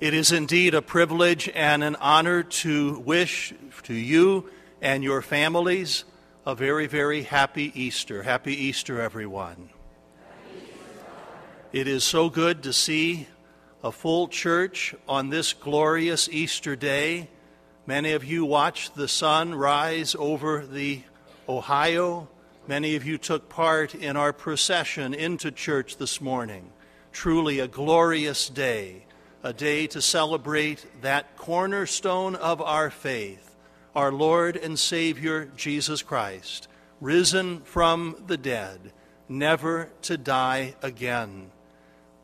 It is indeed a privilege and an honor to wish to you and your families a very, very happy Easter. Happy Easter, everyone. It is so good to see a full church on this glorious Easter day. Many of you watched the sun rise over the Ohio. Many of you took part in our procession into church this morning. Truly a glorious day a day to celebrate that cornerstone of our faith, our Lord and Savior Jesus Christ, risen from the dead, never to die again.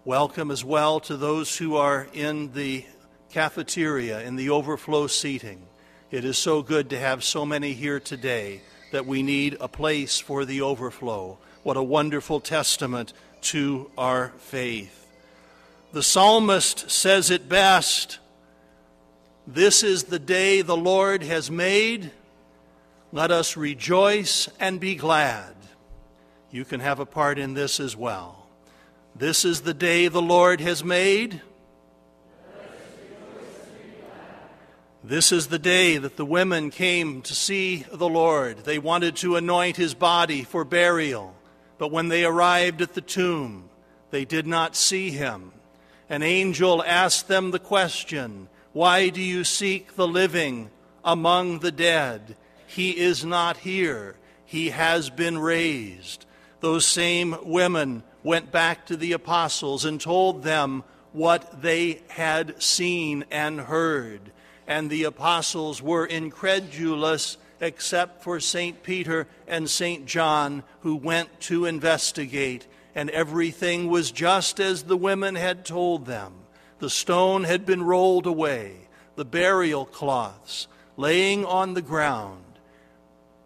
Welcome as well to those who are in the cafeteria, in the overflow seating. It is so good to have so many here today that we need a place for the overflow. What a wonderful testament to our faith. The psalmist says it best This is the day the Lord has made. Let us rejoice and be glad. You can have a part in this as well. This is the day the Lord has made. This is the day that the women came to see the Lord. They wanted to anoint his body for burial, but when they arrived at the tomb, they did not see him an angel asked them the question Why do you seek the living among the dead? He is not here, he has been raised. Those same women went back to the apostles and told them what they had seen and heard. And the apostles were incredulous except for St. Peter and St. John, who went to investigate and everything was just as the women had told them. The stone had been rolled away, the burial cloths laying on the ground.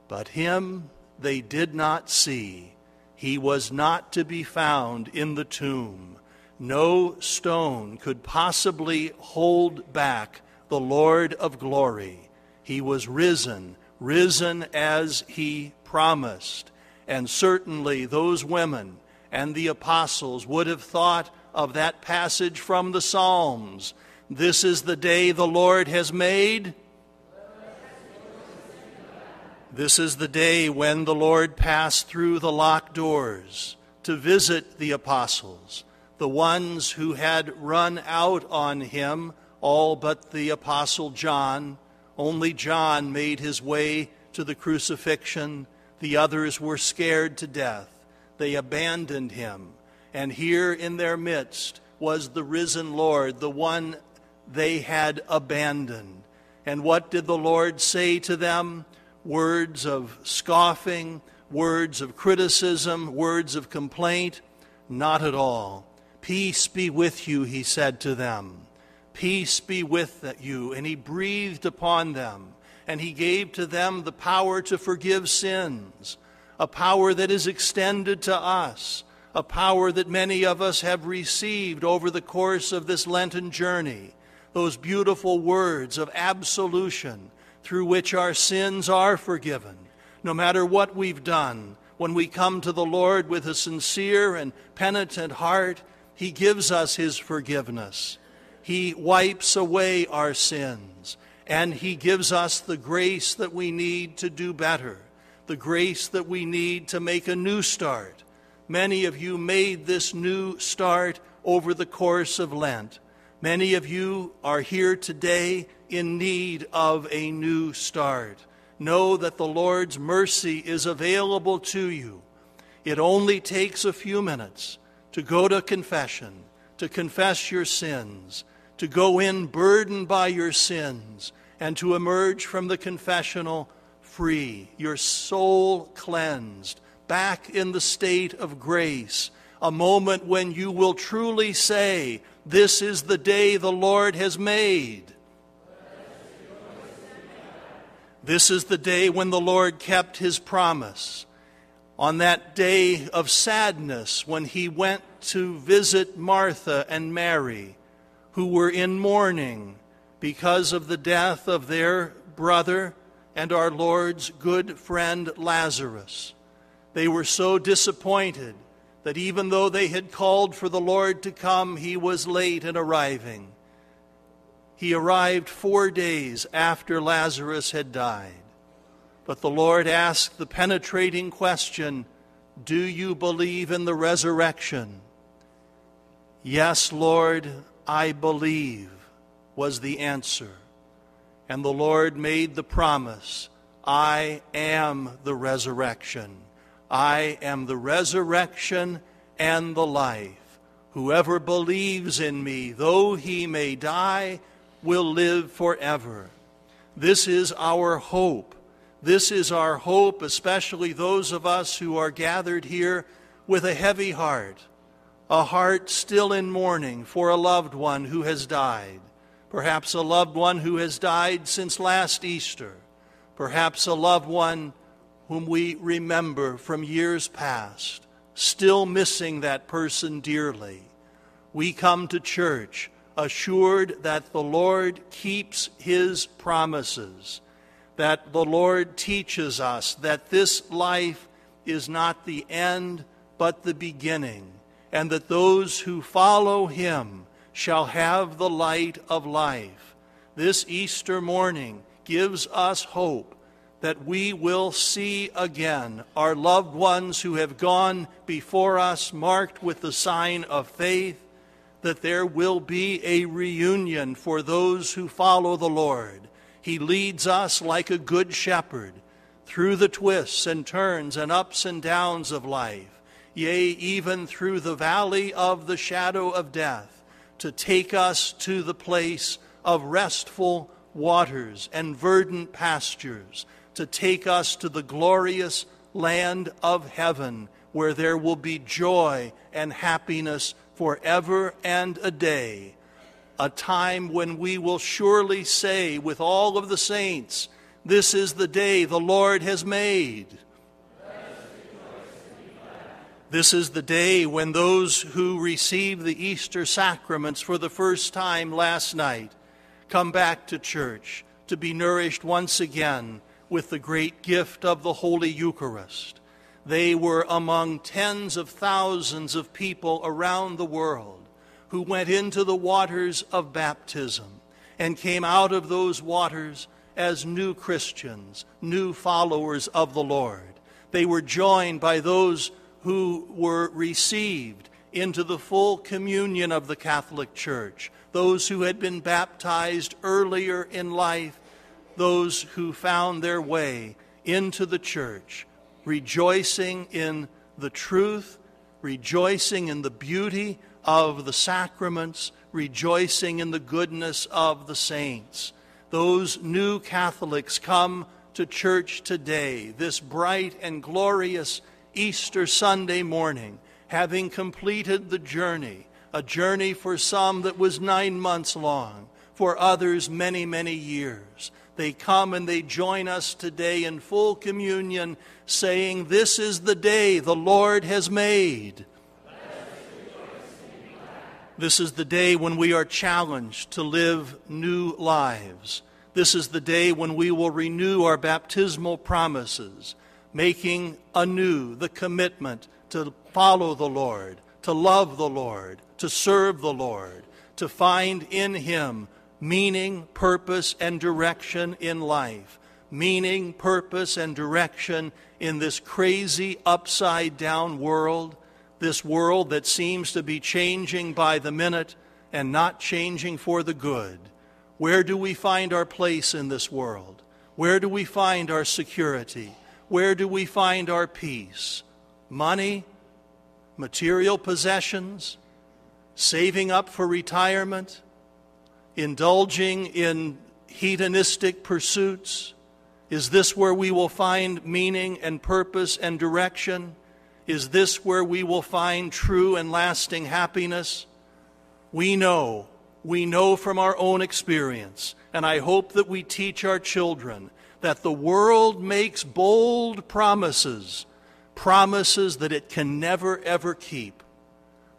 But him they did not see. He was not to be found in the tomb. No stone could possibly hold back the Lord of glory. He was risen, risen as he promised. And certainly those women and the apostles would have thought of that passage from the Psalms. This is the day the Lord has made. This is the day when the Lord passed through the locked doors to visit the apostles, the ones who had run out on him, all but the apostle John. Only John made his way to the crucifixion. The others were scared to death. They abandoned him. And here in their midst was the risen Lord, the one they had abandoned. And what did the Lord say to them? Words of scoffing, words of criticism, words of complaint? Not at all. Peace be with you, he said to them. Peace be with you. And he breathed upon them, and he gave to them the power to forgive sins a power that is extended to us, a power that many of us have received over the course of this Lenten journey. Those beautiful words of absolution through which our sins are forgiven. No matter what we've done, when we come to the Lord with a sincere and penitent heart, He gives us His forgiveness. He wipes away our sins, and He gives us the grace that we need to do better the grace that we need to make a new start. Many of you made this new start over the course of Lent. Many of you are here today in need of a new start. Know that the Lord's mercy is available to you. It only takes a few minutes to go to confession, to confess your sins, to go in burdened by your sins, and to emerge from the confessional free, your soul cleansed, back in the state of grace, a moment when you will truly say, This is the day the Lord has made. This is the day when the Lord kept his promise. On that day of sadness, when he went to visit Martha and Mary, who were in mourning because of the death of their brother, and our Lord's good friend Lazarus. They were so disappointed that even though they had called for the Lord to come, he was late in arriving. He arrived four days after Lazarus had died. But the Lord asked the penetrating question Do you believe in the resurrection? Yes, Lord, I believe, was the answer. And the Lord made the promise I am the resurrection. I am the resurrection and the life. Whoever believes in me, though he may die, will live forever. This is our hope. This is our hope, especially those of us who are gathered here with a heavy heart, a heart still in mourning for a loved one who has died, perhaps a loved one who has died since last Easter perhaps a loved one whom we remember from years past, still missing that person dearly. We come to church assured that the Lord keeps his promises, that the Lord teaches us that this life is not the end, but the beginning, and that those who follow him shall have the light of life. This Easter morning, gives us hope that we will see again our loved ones who have gone before us, marked with the sign of faith, that there will be a reunion for those who follow the Lord. He leads us like a good shepherd through the twists and turns and ups and downs of life, yea, even through the valley of the shadow of death, to take us to the place of restful waters and verdant pastures, to take us to the glorious land of heaven, where there will be joy and happiness forever and a day. A time when we will surely say with all of the saints, This is the day the Lord has made. This is the day when those who received the Easter sacraments for the first time last night come back to church to be nourished once again with the great gift of the Holy Eucharist. They were among tens of thousands of people around the world who went into the waters of baptism and came out of those waters as new Christians, new followers of the Lord. They were joined by those who were received into the full communion of the Catholic Church, those who had been baptized earlier in life, those who found their way into the church, rejoicing in the truth, rejoicing in the beauty of the sacraments, rejoicing in the goodness of the saints. Those new Catholics come to church today, this bright and glorious Easter Sunday morning, having completed the journey a journey for some that was nine months long, for others many, many years. They come and they join us today in full communion, saying, This is the day the Lord has made. This is the day when we are challenged to live new lives. This is the day when we will renew our baptismal promises, making anew the commitment to follow the Lord, to love the Lord, to serve the Lord, to find in Him meaning, purpose, and direction in life. Meaning, purpose, and direction in this crazy, upside down world, this world that seems to be changing by the minute and not changing for the good. Where do we find our place in this world? Where do we find our security? Where do we find our peace? Money? Material possessions? saving up for retirement, indulging in hedonistic pursuits? Is this where we will find meaning and purpose and direction? Is this where we will find true and lasting happiness? We know, we know from our own experience, and I hope that we teach our children that the world makes bold promises, promises that it can never ever keep.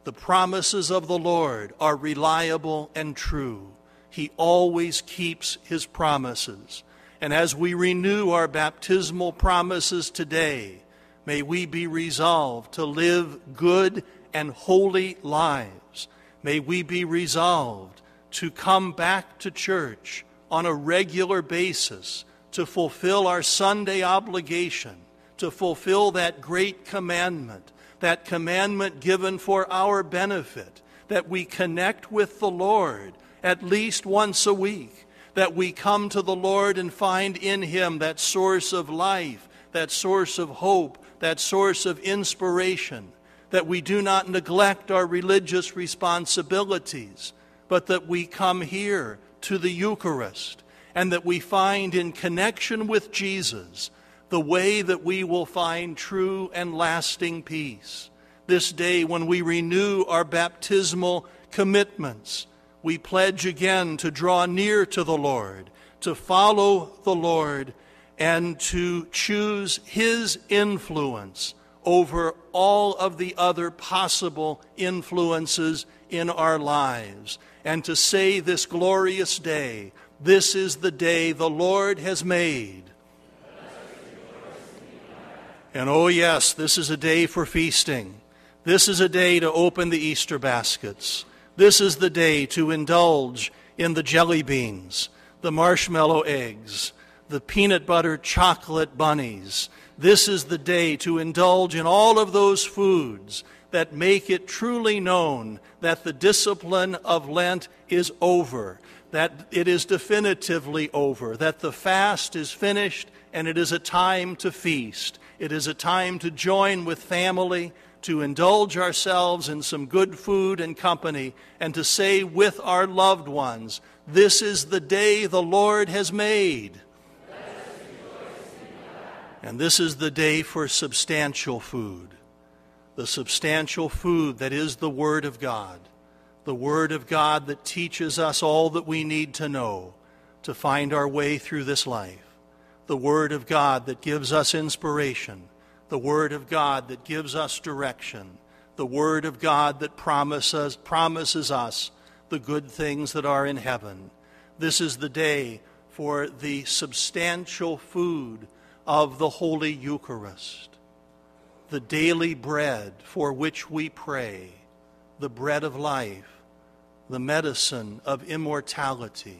The promises of the Lord are reliable and true. He always keeps his promises. And as we renew our baptismal promises today, may we be resolved to live good and holy lives. May we be resolved to come back to church on a regular basis to fulfill our Sunday obligation, to fulfill that great commandment, that commandment given for our benefit, that we connect with the Lord at least once a week, that we come to the Lord and find in Him that source of life, that source of hope, that source of inspiration, that we do not neglect our religious responsibilities, but that we come here to the Eucharist and that we find in connection with Jesus the way that we will find true and lasting peace. This day, when we renew our baptismal commitments, we pledge again to draw near to the Lord, to follow the Lord, and to choose His influence over all of the other possible influences in our lives. And to say this glorious day, this is the day the Lord has made. And oh, yes, this is a day for feasting. This is a day to open the Easter baskets. This is the day to indulge in the jelly beans, the marshmallow eggs, the peanut butter chocolate bunnies. This is the day to indulge in all of those foods that make it truly known that the discipline of Lent is over, that it is definitively over, that the fast is finished and it is a time to feast. It is a time to join with family, to indulge ourselves in some good food and company, and to say with our loved ones, This is the day the Lord has made. And this is the day for substantial food. The substantial food that is the Word of God. The Word of God that teaches us all that we need to know to find our way through this life. The Word of God that gives us inspiration. The Word of God that gives us direction. The Word of God that promises, promises us the good things that are in heaven. This is the day for the substantial food of the Holy Eucharist, the daily bread for which we pray, the bread of life, the medicine of immortality.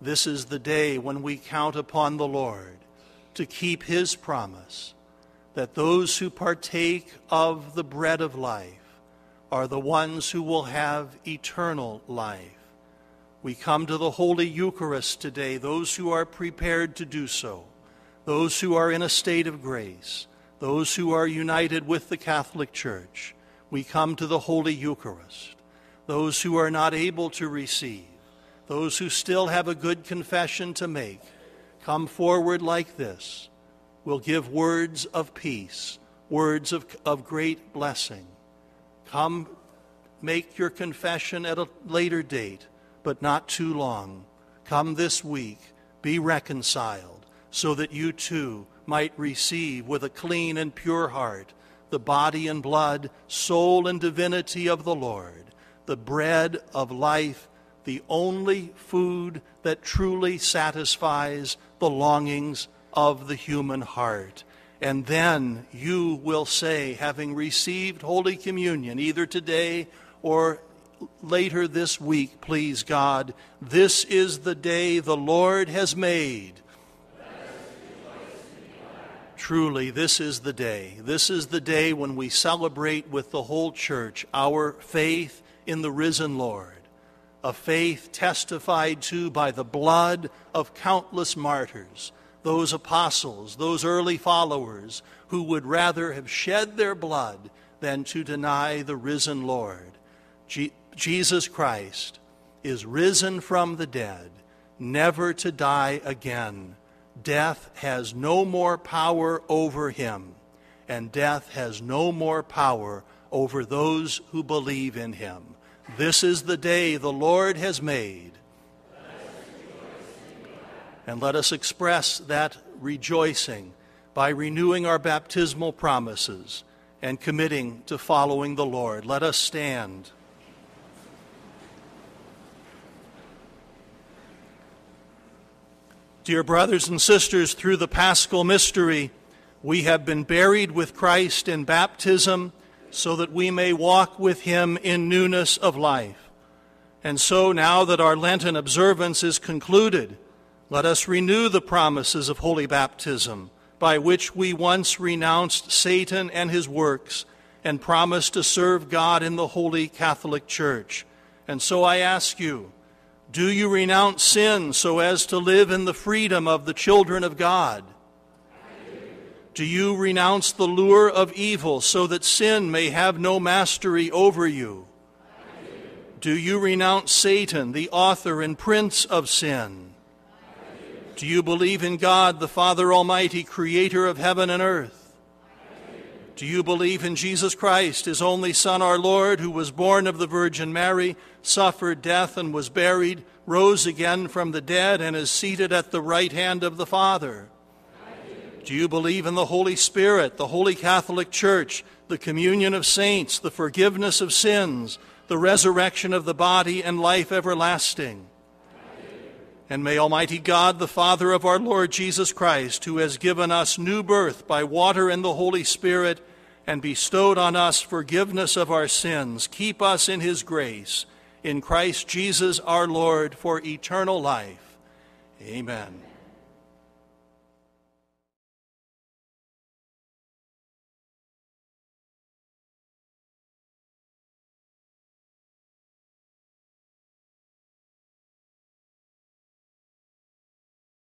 This is the day when we count upon the Lord to keep his promise that those who partake of the bread of life are the ones who will have eternal life. We come to the Holy Eucharist today, those who are prepared to do so those who are in a state of grace, those who are united with the Catholic Church, we come to the Holy Eucharist. Those who are not able to receive, those who still have a good confession to make, come forward like this. We'll give words of peace, words of, of great blessing. Come make your confession at a later date, but not too long. Come this week, be reconciled so that you too might receive with a clean and pure heart the body and blood, soul and divinity of the Lord, the bread of life, the only food that truly satisfies the longings of the human heart. And then you will say, having received Holy Communion, either today or later this week, please God, this is the day the Lord has made. Truly, this is the day. This is the day when we celebrate with the whole church our faith in the risen Lord, a faith testified to by the blood of countless martyrs, those apostles, those early followers who would rather have shed their blood than to deny the risen Lord. Je- Jesus Christ is risen from the dead, never to die again death has no more power over him, and death has no more power over those who believe in him. This is the day the Lord has made. And let us express that rejoicing by renewing our baptismal promises and committing to following the Lord. Let us stand. Dear brothers and sisters, through the paschal mystery, we have been buried with Christ in baptism so that we may walk with him in newness of life. And so, now that our Lenten observance is concluded, let us renew the promises of holy baptism, by which we once renounced Satan and his works and promised to serve God in the holy Catholic Church. And so I ask you, do you renounce sin so as to live in the freedom of the children of God? Do you renounce the lure of evil so that sin may have no mastery over you? Do you renounce Satan, the author and prince of sin? Do you believe in God, the Father Almighty, creator of heaven and earth? Do you believe in Jesus Christ, his only Son, our Lord, who was born of the Virgin Mary, suffered death, and was buried, rose again from the dead, and is seated at the right hand of the Father? Do you believe in the Holy Spirit, the Holy Catholic Church, the communion of saints, the forgiveness of sins, the resurrection of the body, and life everlasting? And may Almighty God, the Father of our Lord Jesus Christ, who has given us new birth by water and the Holy Spirit, and bestowed on us forgiveness of our sins, keep us in his grace, in Christ Jesus our Lord, for eternal life. Amen.